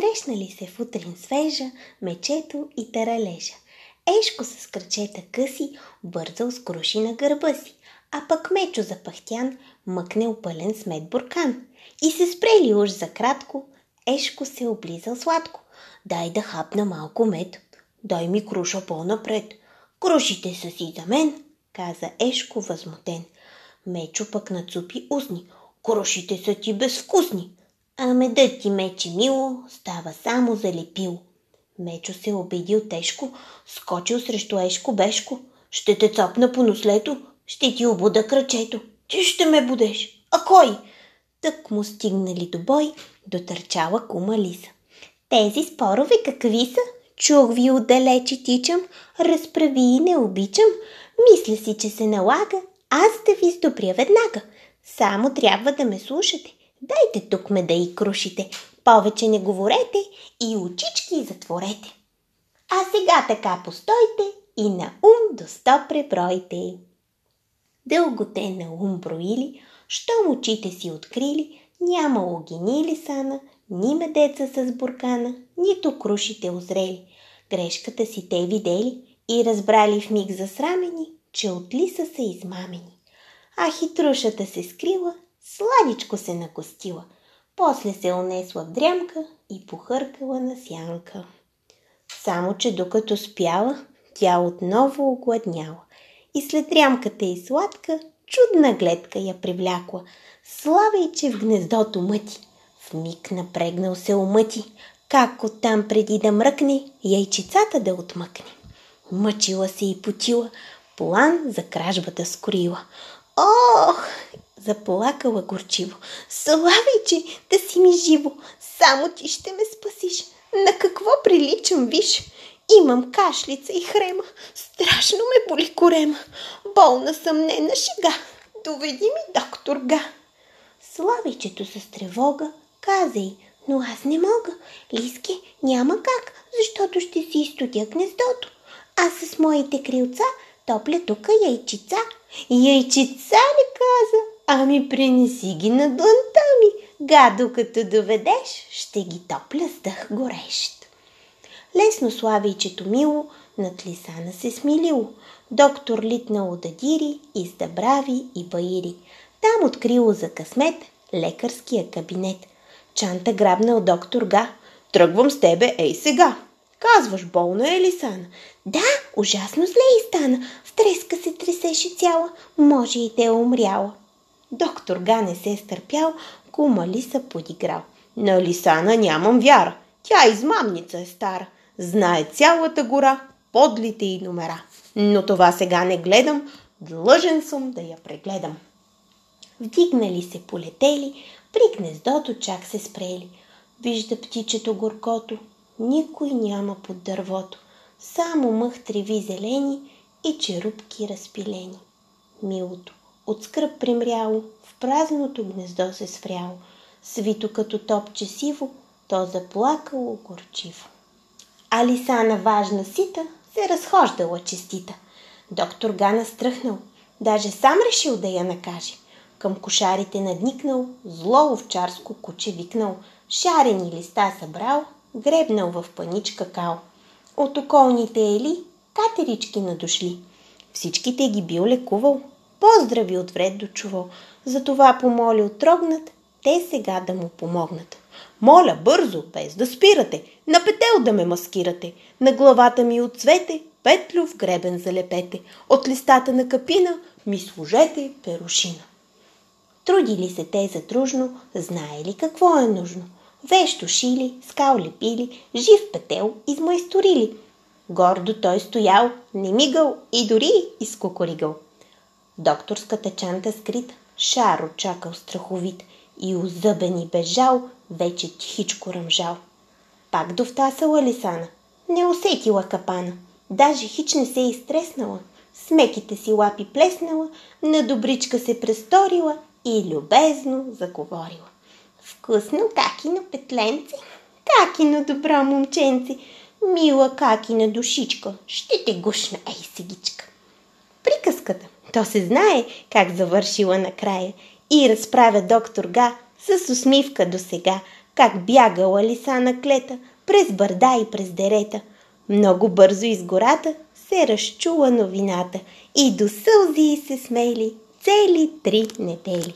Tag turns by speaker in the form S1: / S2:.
S1: Срещнали се в утрин свежа, мечето и таралежа. Ешко с кръчета къси, бързал с круши на гърба си, а пък Мечо запахтян мъкне опълен смет буркан. И се спрели уж за кратко, Ешко се облизал сладко. Дай да хапна малко мед, дай ми круша по-напред. Крушите са си за мен, каза Ешко възмутен. Мечо пък нацупи устни. Крушите са ти безвкусни. А медът ти, мече мило, става само залепил. Мечо се обидил тежко, скочил срещу Ешко Бешко. Ще те цапна по нослето, ще ти обуда кръчето. Ти ще ме будеш. А кой? Тък му стигнали до бой, дотърчала кума Лиса. Тези спорове какви са? Чух ви отдалече тичам, разправи и не обичам. Мисля си, че се налага, аз да ви сдобря веднага. Само трябва да ме слушате. Дайте тук ме да и крушите. Повече не говорете и очички затворете. А сега така постойте и на ум до сто пребройте. Дълго те на ум броили, щом очите си открили, нямало ги ни лисана, ни медеца с буркана, нито крушите озрели. Грешката си те видели и разбрали в миг засрамени, че от лиса са измамени. А хитрушата се скрила, сладичко се накостила, после се унесла в дрямка и похъркала на сянка. Само, че докато спяла, тя отново огладняла и след дрямката и сладка, чудна гледка я привлякла, славей, че в гнездото мъти. В миг напрегнал се умъти, как оттам преди да мръкне, яйчицата да отмъкне. Мъчила се и потила, план за кражбата скорила. Ох! Заплакала горчиво. Славей, че да си ми живо, само ти ще ме спасиш. На какво приличам, виж? Имам кашлица и хрема. Страшно ме боли корема. Болна съм не на шега. Доведи ми доктор Га. Славичето с тревога каза й, но аз не мога. Лиске, няма как, защото ще си изтодя гнездото. Аз с моите крилца топля тук яйчица. Яйчица ли каза? Ами принеси ги на дланта ми. Га, докато доведеш, ще ги топля с дъх горещ. Лесно славейчето мило над лисана се смилило. Доктор литнало да дири, издабрави и баири. Там открило за късмет лекарския кабинет. Чанта грабнал доктор Га. Тръгвам с тебе, ей сега. Казваш, болна е Лисана. Да, ужасно зле и стана. В треска се тресеше цяла. Може и те е умряла. Доктор Га не се е стърпял, кума Лиса подиграл. На Лисана нямам вяра. Тя измамница е стара. Знае цялата гора, подлите и номера. Но това сега не гледам, длъжен съм да я прегледам. Вдигнали се полетели, при гнездото чак се спрели. Вижда птичето горкото, никой няма под дървото, само мъх треви зелени и черупки разпилени. Милото, от скръп примряло, в празното гнездо се свряло, свито като топче сиво, то заплакало горчиво. Алисана важна сита се разхождала честита. Доктор Гана стръхнал, даже сам решил да я накаже. Към кошарите надникнал, зло овчарско куче викнал, шарени листа събрал, гребнал в паничка кал. От околните ели катерички надошли. Всичките ги бил лекувал, поздрави от вред дочувал. Затова помолил трогнат, те сега да му помогнат. Моля, бързо, без да спирате, на петел да ме маскирате, на главата ми от цвете, петлюв гребен залепете, от листата на капина ми служете перушина. Трудили се те задружно, знаели какво е нужно. Вещо шили, скал лепили, жив петел измайсторили. Гордо той стоял, не мигал и дори изкукоригал. Докторската чанта скрит, Шаро чакал страховит и озъбен и бежал, вече тихичко ръмжал. Пак довтасала Лисана. Не усетила капана. Даже хич не се изтреснала. Смеките си лапи плеснала, на добричка се престорила и любезно заговорила. Вкусно какино петленце, какино добро момченце, мила какина душичка, ще те гушна, ей сегичка. Приказката, то се знае как завършила накрая и разправя доктор Га с усмивка до сега, как бягала лиса на клета, през бърда и през дерета. Много бързо из гората се разчула новината и до сълзи се смели цели три недели.